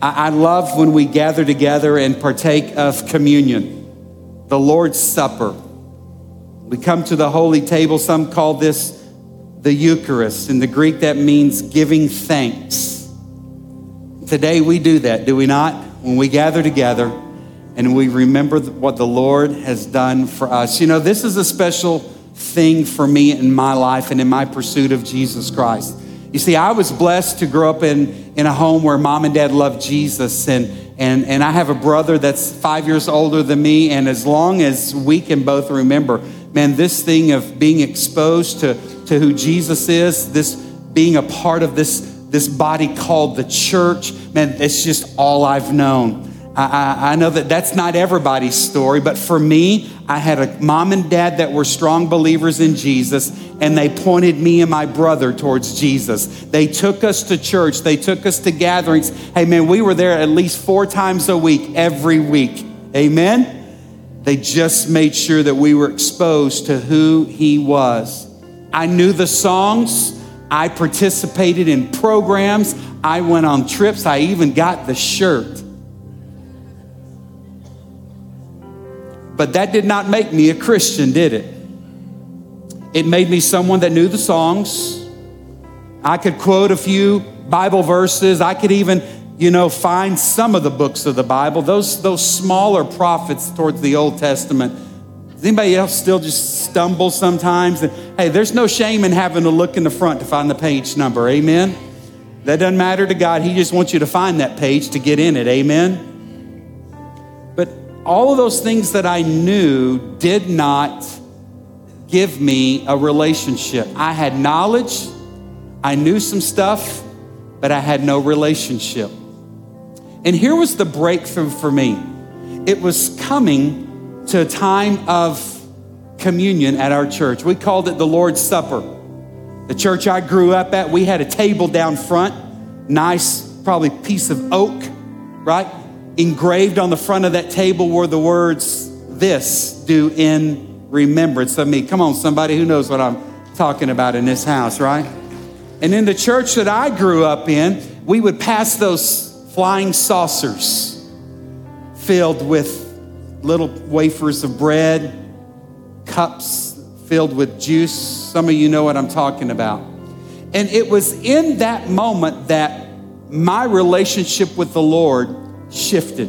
I, I love when we gather together and partake of communion, the Lord's Supper. We come to the holy table. Some call this the Eucharist. In the Greek, that means giving thanks. Today, we do that, do we not? When we gather together and we remember what the Lord has done for us. You know, this is a special thing for me in my life and in my pursuit of Jesus Christ. You see, I was blessed to grow up in, in a home where mom and dad loved Jesus, and, and, and I have a brother that's five years older than me. And as long as we can both remember, man, this thing of being exposed to, to who Jesus is, this being a part of this, this body called the church, man, it's just all I've known. I, I, know that that's not everybody's story, but for me, I had a mom and dad that were strong believers in Jesus, and they pointed me and my brother towards Jesus. They took us to church, they took us to gatherings. Hey, man, we were there at least four times a week, every week. Amen? They just made sure that we were exposed to who He was. I knew the songs, I participated in programs, I went on trips, I even got the shirt. But that did not make me a Christian, did it? It made me someone that knew the songs. I could quote a few Bible verses. I could even, you know, find some of the books of the Bible, those, those smaller prophets towards the Old Testament. Does anybody else still just stumble sometimes? And, hey, there's no shame in having to look in the front to find the page number. Amen. That doesn't matter to God. He just wants you to find that page to get in it. Amen all of those things that I knew did not give me a relationship. I had knowledge, I knew some stuff, but I had no relationship. And here was the breakthrough for me it was coming to a time of communion at our church. We called it the Lord's Supper. The church I grew up at, we had a table down front, nice, probably piece of oak, right? Engraved on the front of that table were the words, This do in remembrance of me. Come on, somebody who knows what I'm talking about in this house, right? And in the church that I grew up in, we would pass those flying saucers filled with little wafers of bread, cups filled with juice. Some of you know what I'm talking about. And it was in that moment that my relationship with the Lord shifted.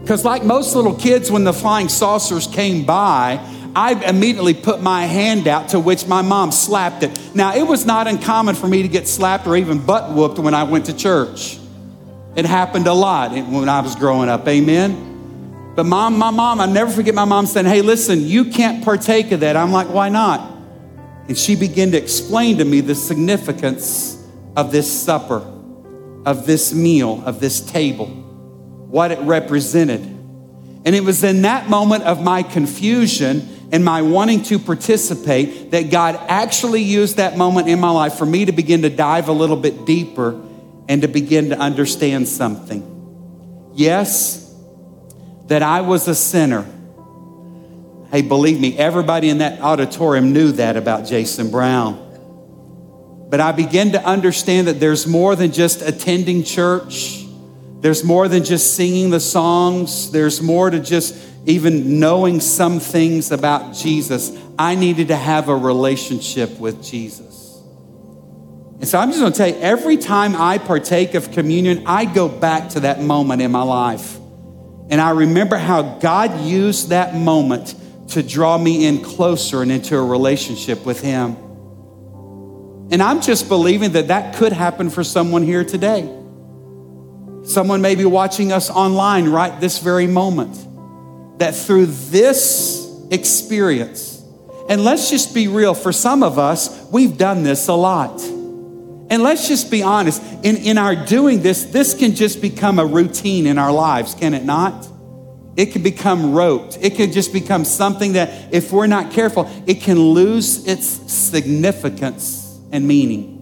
Because, like most little kids, when the flying saucers came by, I immediately put my hand out to which my mom slapped it. Now, it was not uncommon for me to get slapped or even butt whooped when I went to church. It happened a lot when I was growing up, amen? But mom, my mom, I never forget my mom saying, hey, listen, you can't partake of that. I'm like, why not? And she began to explain to me the significance of this supper, of this meal, of this table what it represented. And it was in that moment of my confusion and my wanting to participate that God actually used that moment in my life for me to begin to dive a little bit deeper and to begin to understand something. Yes, that I was a sinner. Hey, believe me, everybody in that auditorium knew that about Jason Brown. But I began to understand that there's more than just attending church there's more than just singing the songs, there's more to just even knowing some things about Jesus. I needed to have a relationship with Jesus. And so I'm just gonna tell you every time I partake of communion, I go back to that moment in my life. And I remember how God used that moment to draw me in closer and into a relationship with Him. And I'm just believing that that could happen for someone here today. Someone may be watching us online right this very moment. That through this experience, and let's just be real, for some of us, we've done this a lot. And let's just be honest, in, in our doing this, this can just become a routine in our lives, can it not? It can become rote. It can just become something that, if we're not careful, it can lose its significance and meaning.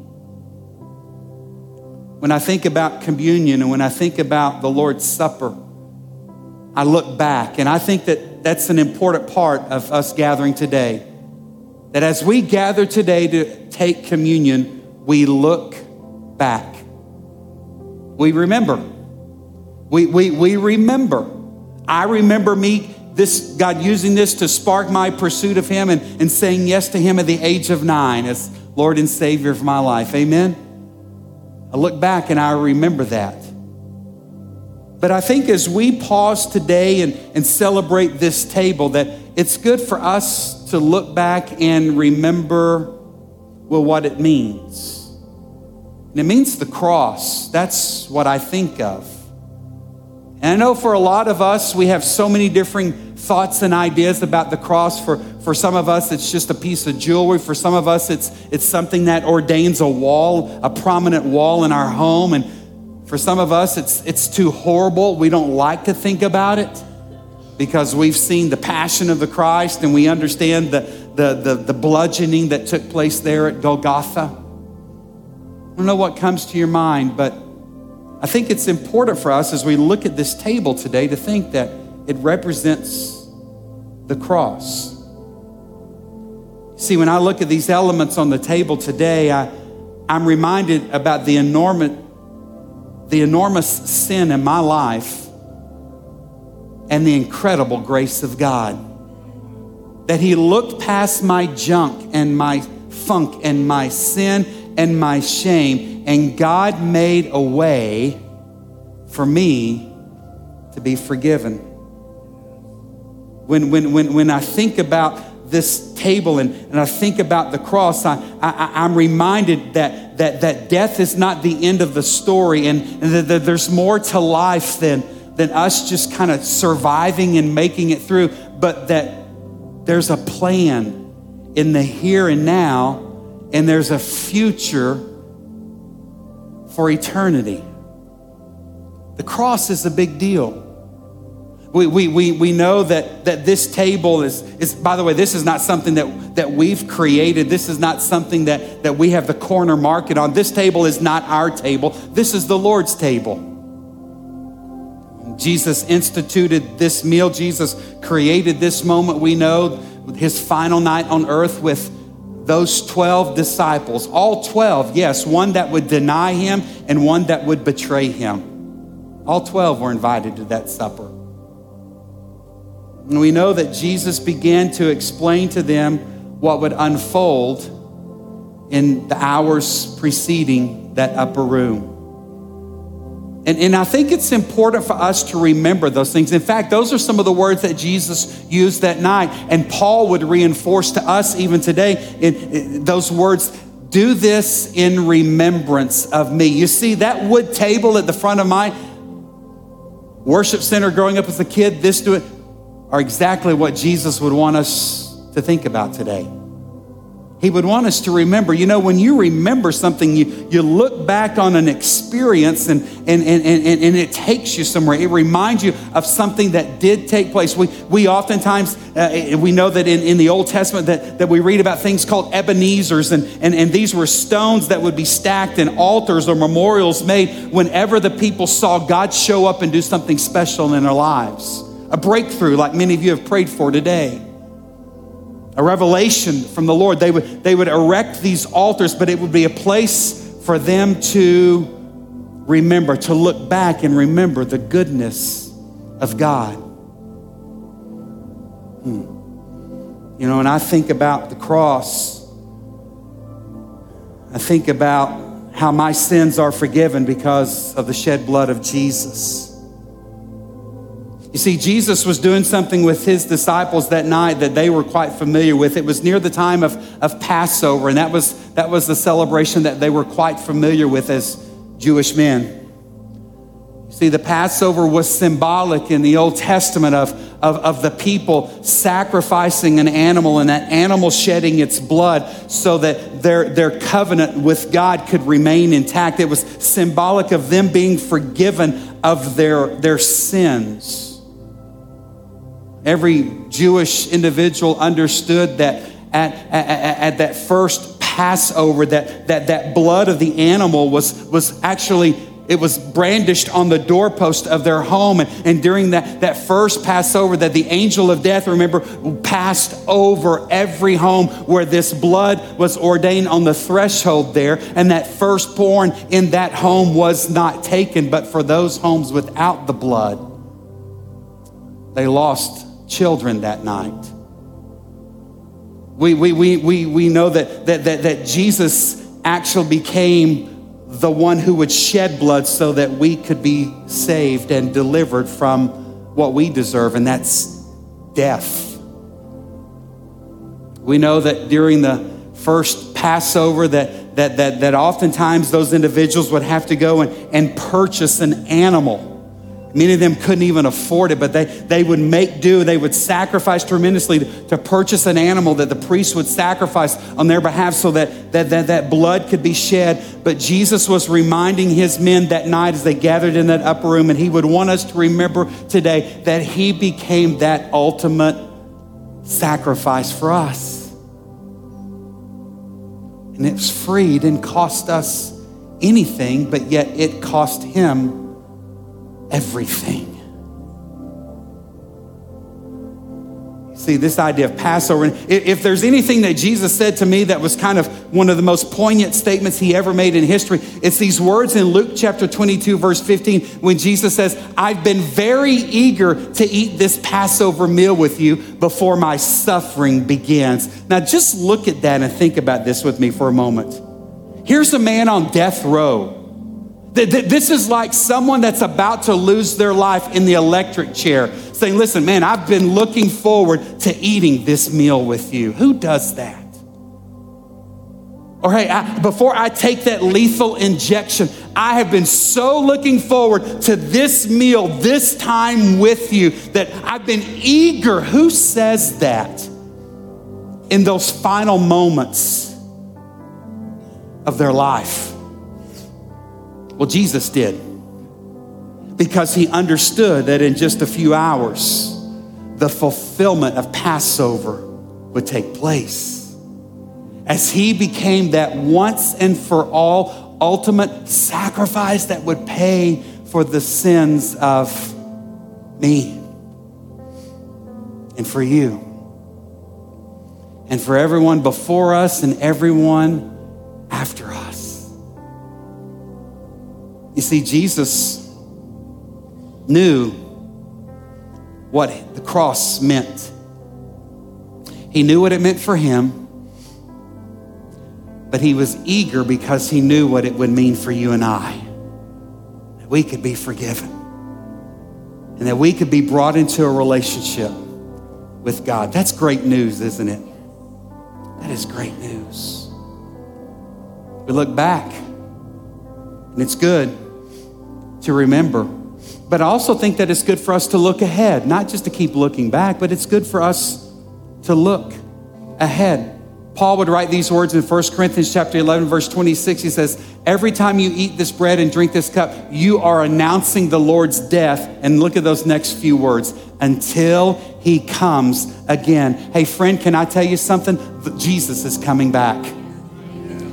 When I think about communion and when I think about the Lord's Supper, I look back and I think that that's an important part of us gathering today. That as we gather today to take communion, we look back. We remember. We, we, we remember. I remember me, this God using this to spark my pursuit of Him and, and saying yes to Him at the age of nine as Lord and Savior of my life. Amen. I look back and I remember that. But I think as we pause today and, and celebrate this table, that it's good for us to look back and remember well what it means. And it means the cross. That's what I think of. And I know for a lot of us, we have so many different thoughts and ideas about the cross. For, for some of us, it's just a piece of jewelry. For some of us, it's, it's something that ordains a wall, a prominent wall in our home. And for some of us, it's, it's too horrible. We don't like to think about it because we've seen the passion of the Christ and we understand the, the, the, the bludgeoning that took place there at Golgotha. I don't know what comes to your mind, but I think it's important for us as we look at this table today to think that it represents the cross. See, when I look at these elements on the table today, I, I'm reminded about the enormous the enormous sin in my life and the incredible grace of God. That He looked past my junk and my funk and my sin and my shame, and God made a way for me to be forgiven. When, when, when, when I think about this table and, and I think about the cross, I, I, am reminded that, that, that death is not the end of the story and, and that, that there's more to life than, than us just kind of surviving and making it through, but that there's a plan in the here and now, and there's a future for eternity. The cross is a big deal. We, we, we, we know that, that this table is, is, by the way, this is not something that, that we've created. This is not something that, that we have the corner market on. This table is not our table. This is the Lord's table. Jesus instituted this meal. Jesus created this moment, we know, his final night on earth with those 12 disciples. All 12, yes, one that would deny him and one that would betray him. All 12 were invited to that supper. And we know that Jesus began to explain to them what would unfold in the hours preceding that upper room. And, and I think it's important for us to remember those things. In fact, those are some of the words that Jesus used that night. And Paul would reinforce to us even today in, in those words do this in remembrance of me. You see, that wood table at the front of my worship center growing up as a kid, this do it are exactly what Jesus would want us to think about today. He would want us to remember. You know, when you remember something, you, you look back on an experience and, and, and, and, and it takes you somewhere. It reminds you of something that did take place. We, we oftentimes, uh, we know that in, in the Old Testament that, that we read about things called Ebenezer's, and, and, and these were stones that would be stacked in altars or memorials made whenever the people saw God show up and do something special in their lives a breakthrough like many of you have prayed for today. A revelation from the Lord. They would, they would erect these altars, but it would be a place for them to remember, to look back and remember the goodness of God. Hmm. You know, and I think about the cross, I think about how my sins are forgiven because of the shed blood of Jesus. You see, Jesus was doing something with his disciples that night that they were quite familiar with. It was near the time of, of Passover, and that was, that was the celebration that they were quite familiar with as Jewish men. You see, the Passover was symbolic in the Old Testament of, of, of the people sacrificing an animal and that animal shedding its blood so that their, their covenant with God could remain intact. It was symbolic of them being forgiven of their, their sins. Every Jewish individual understood that at, at, at, that first Passover, that, that, that blood of the animal was, was actually, it was brandished on the doorpost of their home. And, and during that, that first Passover, that the angel of death, remember, passed over every home where this blood was ordained on the threshold there. And that firstborn in that home was not taken. But for those homes without the blood, they lost children that night. We, we, we, we, we know that, that, that, that Jesus actually became the one who would shed blood so that we could be saved and delivered from what we deserve, and that's death. We know that during the first Passover that, that, that, that oftentimes those individuals would have to go and, and purchase an animal Many of them couldn't even afford it, but they, they would make do. They would sacrifice tremendously to, purchase an animal that the priest would sacrifice on their behalf so that, that, that that blood could be shed. But Jesus was reminding his men that night as they gathered in that upper room, and he would want us to remember today that he became that ultimate sacrifice for us. And it's free, it didn't cost us anything, but yet it cost him everything. See, this idea of Passover, and if there's anything that Jesus said to me that was kind of one of the most poignant statements he ever made in history, it's these words in Luke chapter 22, verse 15, when Jesus says, I've been very eager to eat this Passover meal with you before my suffering begins. Now, just look at that and think about this with me for a moment. Here's a man on death row this is like someone that's about to lose their life in the electric chair, saying, Listen, man, I've been looking forward to eating this meal with you. Who does that? Or, hey, I, before I take that lethal injection, I have been so looking forward to this meal, this time with you, that I've been eager. Who says that in those final moments of their life? Well, Jesus did because he understood that in just a few hours, the fulfillment of Passover would take place. As he became that once and for all ultimate sacrifice that would pay for the sins of me and for you and for everyone before us and everyone after us. You see, Jesus knew what the cross meant. He knew what it meant for him, but he was eager because he knew what it would mean for you and I. That we could be forgiven and that we could be brought into a relationship with God. That's great news, isn't it? That is great news. We look back, and it's good to remember. But I also think that it's good for us to look ahead, not just to keep looking back, but it's good for us to look ahead. Paul would write these words in 1 Corinthians chapter 11 verse 26. He says, "Every time you eat this bread and drink this cup, you are announcing the Lord's death." And look at those next few words, until he comes again. Hey friend, can I tell you something? Jesus is coming back.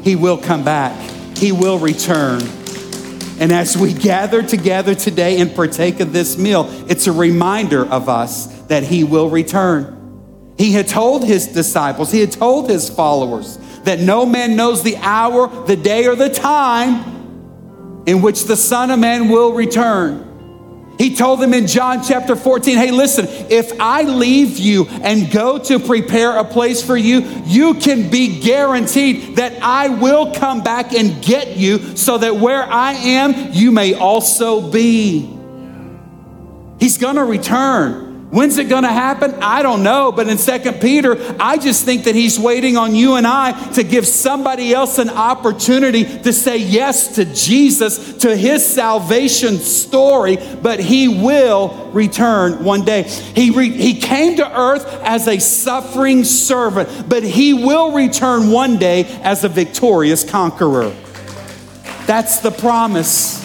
He will come back. He will return. And as we gather together today and partake of this meal, it's a reminder of us that He will return. He had told His disciples, He had told His followers that no man knows the hour, the day, or the time in which the Son of Man will return. He told them in John chapter 14, hey, listen, if I leave you and go to prepare a place for you, you can be guaranteed that I will come back and get you so that where I am, you may also be. He's gonna return. When's it going to happen? I don't know. But in Second Peter, I just think that he's waiting on you and I to give somebody else an opportunity to say yes to Jesus, to his salvation story. But he will return one day. He, re- he came to earth as a suffering servant, but he will return one day as a victorious conqueror. That's the promise.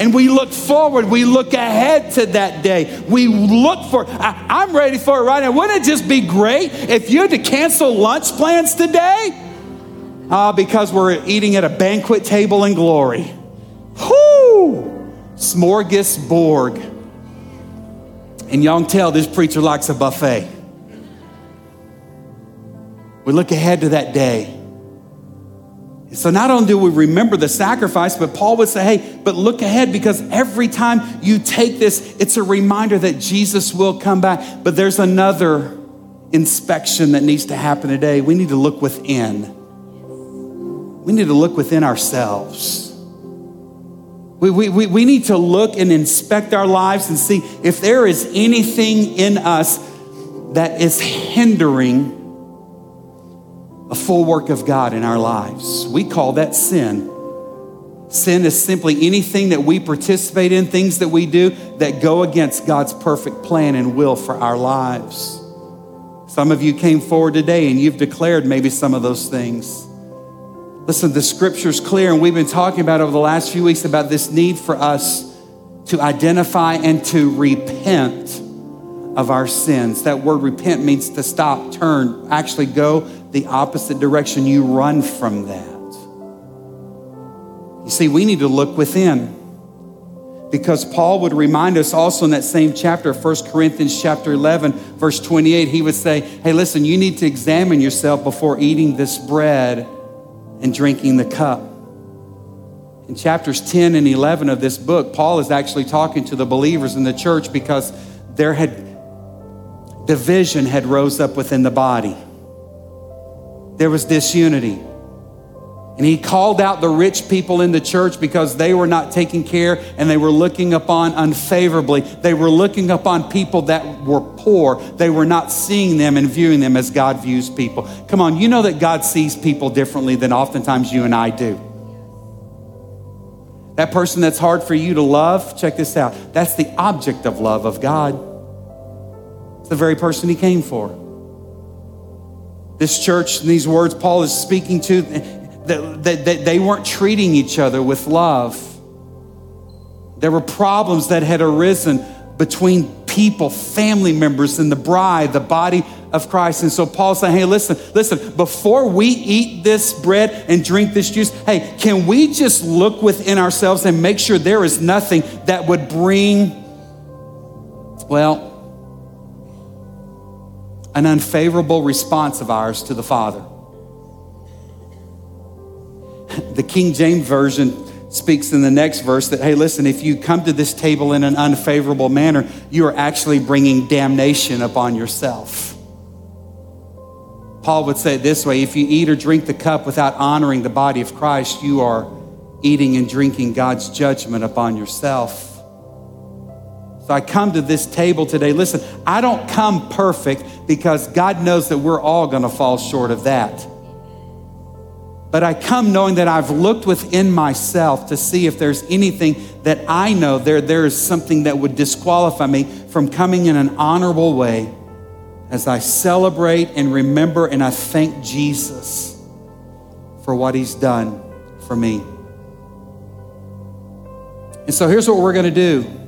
And we look forward, we look ahead to that day. We look for, I, am ready for it right now. Wouldn't it just be great if you had to cancel lunch plans today? Uh, because we're eating at a banquet table in glory. Whoo! smorgasbord. And y'all can tell this preacher likes a buffet. We look ahead to that day. So not only do we remember the sacrifice, but Paul would say, hey, but look ahead because every time you take this, it's a reminder that Jesus will come back. But there's another inspection that needs to happen today. We need to look within. We need to look within ourselves. We, we, we, we need to look and inspect our lives and see if there is anything in us that is hindering a full work of God in our lives. We call that sin. Sin is simply anything that we participate in, things that we do that go against God's perfect plan and will for our lives. Some of you came forward today and you've declared maybe some of those things. Listen, the scripture's clear, and we've been talking about over the last few weeks about this need for us to identify and to repent of our sins. That word repent means to stop, turn, actually go the opposite direction. You run from that. You see, we need to look within because Paul would remind us also in that same chapter, 1 Corinthians chapter 11, verse 28, he would say, Hey, listen, you need to examine yourself before eating this bread and drinking the cup. In chapters 10 and 11 of this book, Paul is actually talking to the believers in the church because there had division had rose up within the body. There was disunity. And he called out the rich people in the church because they were not taking care and they were looking upon unfavorably. They were looking upon people that were poor. They were not seeing them and viewing them as God views people. Come on, you know that God sees people differently than oftentimes you and I do. That person that's hard for you to love, check this out. That's the object of love of God. It's the very person he came for. This church, and these words Paul is speaking to, that, that, that they weren't treating each other with love. There were problems that had arisen between people, family members, and the bride, the body of Christ. And so Paul's saying, hey, listen, listen, before we eat this bread and drink this juice, hey, can we just look within ourselves and make sure there is nothing that would bring, well, an unfavorable response of ours to the Father? The King James Version speaks in the next verse that, hey, listen, if you come to this table in an unfavorable manner, you are actually bringing damnation upon yourself. Paul would say it this way if you eat or drink the cup without honoring the body of Christ, you are eating and drinking God's judgment upon yourself. So I come to this table today. Listen, I don't come perfect because God knows that we're all going to fall short of that. But I come knowing that I've looked within myself to see if there's anything that I know there, there is something that would disqualify me from coming in an honorable way as I celebrate and remember and I thank Jesus for what he's done for me. And so here's what we're going to do.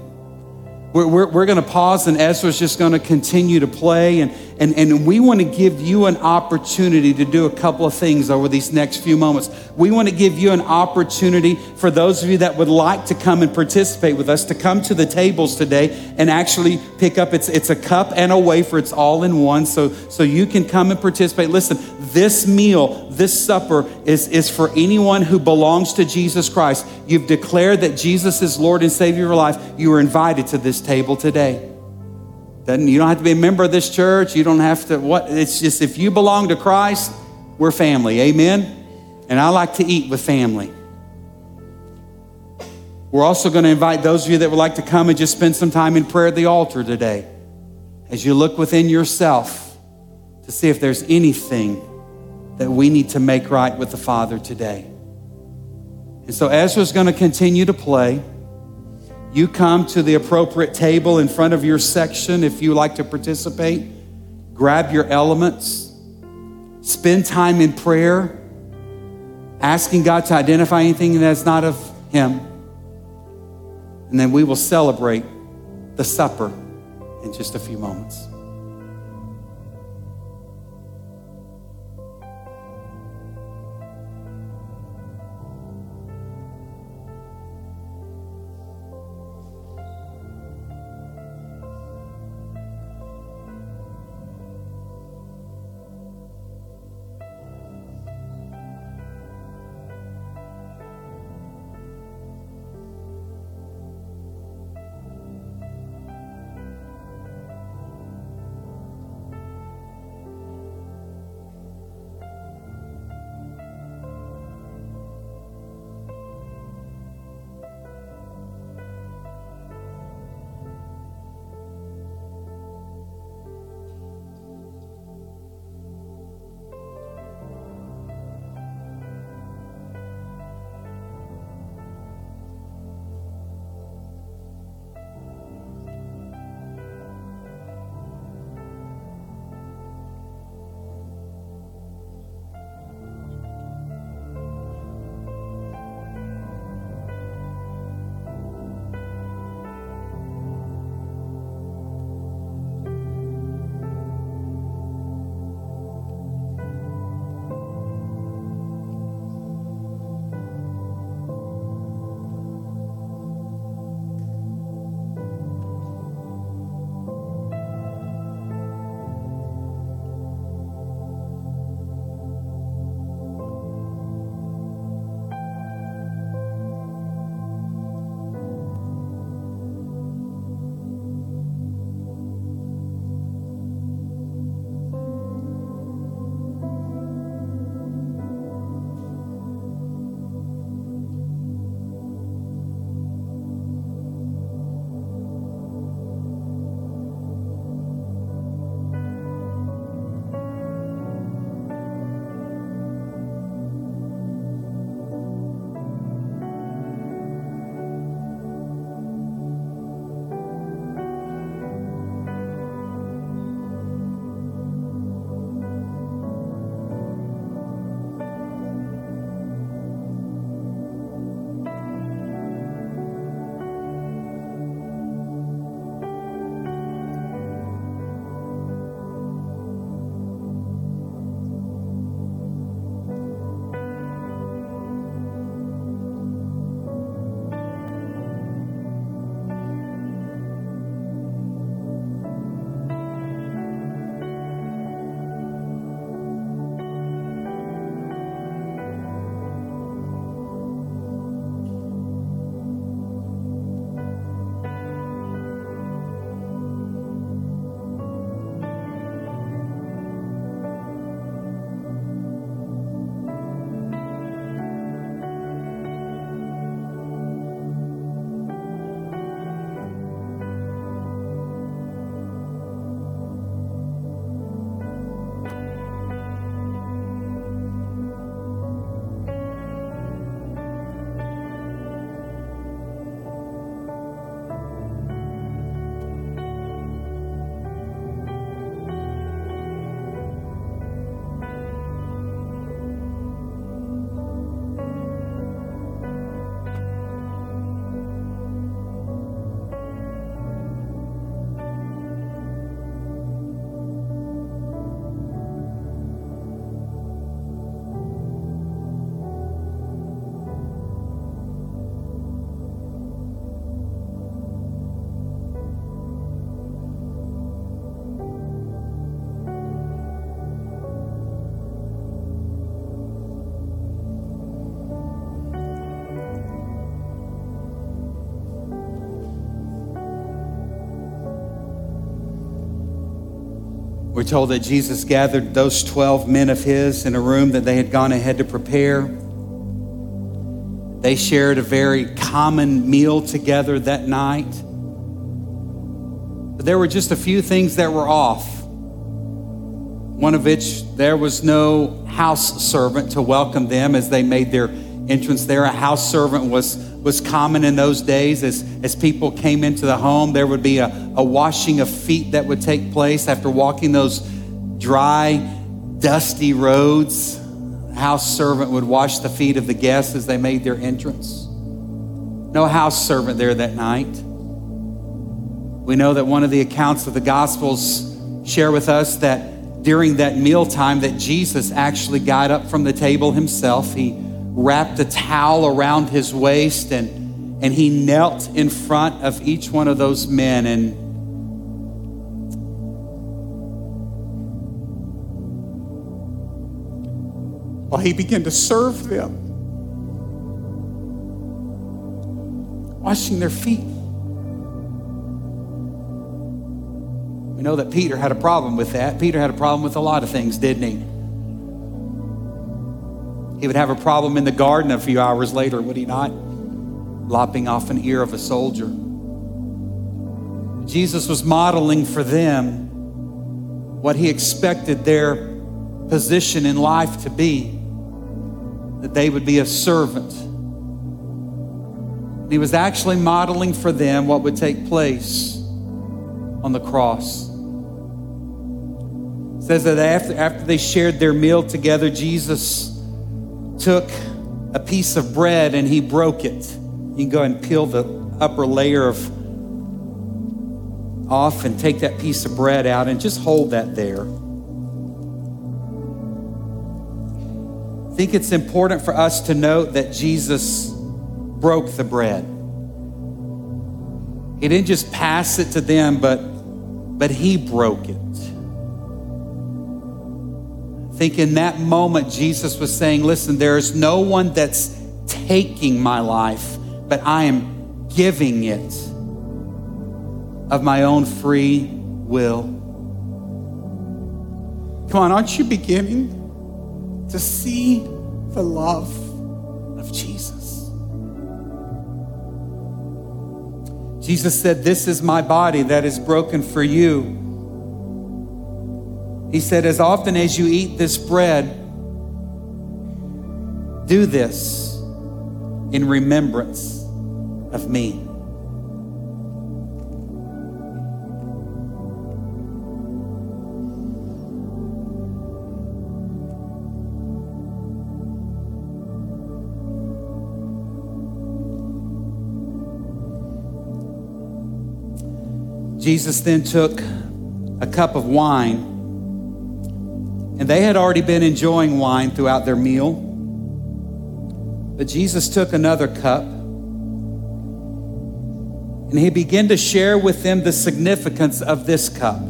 We're, we're, we're going to pause, and Ezra's just going to continue to play. And, and, and we want to give you an opportunity to do a couple of things over these next few moments. We want to give you an opportunity for those of you that would like to come and participate with us to come to the tables today and actually pick up it's, it's a cup and a wafer, it's all in one. So, so you can come and participate. Listen, this meal, this supper is, is for anyone who belongs to Jesus Christ. You've declared that Jesus is Lord and Savior of your life. You are invited to this table today. Doesn't, you don't have to be a member of this church. You don't have to, what? It's just if you belong to Christ, we're family. Amen? And I like to eat with family. We're also going to invite those of you that would like to come and just spend some time in prayer at the altar today as you look within yourself to see if there's anything that we need to make right with the Father today. And so Ezra's going to continue to play. You come to the appropriate table in front of your section if you like to participate. Grab your elements. Spend time in prayer, asking God to identify anything that's not of Him. And then we will celebrate the supper in just a few moments. We're told that Jesus gathered those 12 men of his in a room that they had gone ahead to prepare. They shared a very common meal together that night. But there were just a few things that were off. One of which there was no house servant to welcome them as they made their entrance there. A house servant was, was common in those days. As, as people came into the home, there would be a, a washing of feet that would take place after walking those dry, dusty roads house servant would wash the feet of the guests as they made their entrance. No house servant there that night. We know that one of the accounts of the Gospels share with us that during that mealtime that Jesus actually got up from the table himself. He wrapped a towel around his waist and, and he knelt in front of each one of those men and while he began to serve them, washing their feet. We know that Peter had a problem with that. Peter had a problem with a lot of things, didn't he? He would have a problem in the garden a few hours later, would he not? Lopping off an ear of a soldier. Jesus was modeling for them what he expected their position in life to be that they would be a servant. He was actually modeling for them what would take place on the cross. It says that after, after they shared their meal together, Jesus took a piece of bread and he broke it. You can go and peel the upper layer of off and take that piece of bread out and just hold that there. I think it's important for us to note that Jesus broke the bread. He didn't just pass it to them, but, but he broke it. Think in that moment, Jesus was saying, Listen, there is no one that's taking my life, but I am giving it of my own free will. Come on, aren't you beginning? to see the love of Jesus. Jesus said, This is my body that is broken for you. He said, As often as you eat this bread, do this in remembrance of me. Jesus then took a cup of wine, and they had already been enjoying wine throughout their meal. But Jesus took another cup, and he began to share with them the significance of this cup.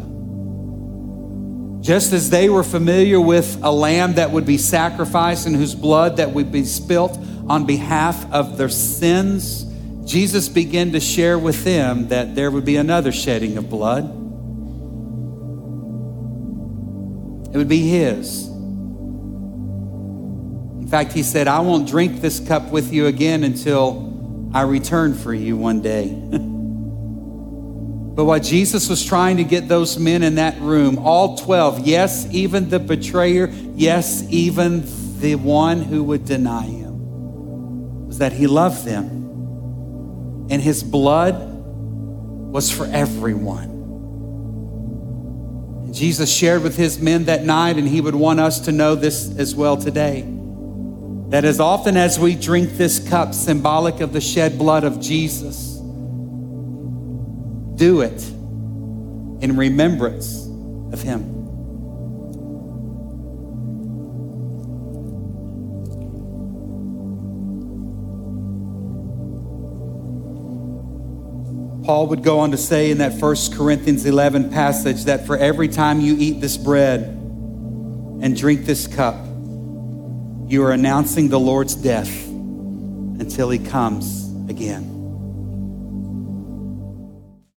Just as they were familiar with a lamb that would be sacrificed and whose blood that would be spilt on behalf of their sins, Jesus began to share with them that there would be another shedding of blood. It would be His. In fact, He said, I won't drink this cup with you again until I return for you one day. but what Jesus was trying to get those men in that room, all 12, yes, even the betrayer, yes, even the one who would deny Him, was that He loved them and his blood was for everyone. Jesus shared with his men that night, and he would want us to know this as well today that as often as we drink this cup, symbolic of the shed blood of Jesus, do it in remembrance of him. Paul would go on to say in that 1 Corinthians 11 passage that for every time you eat this bread and drink this cup, you are announcing the Lord's death until he comes again.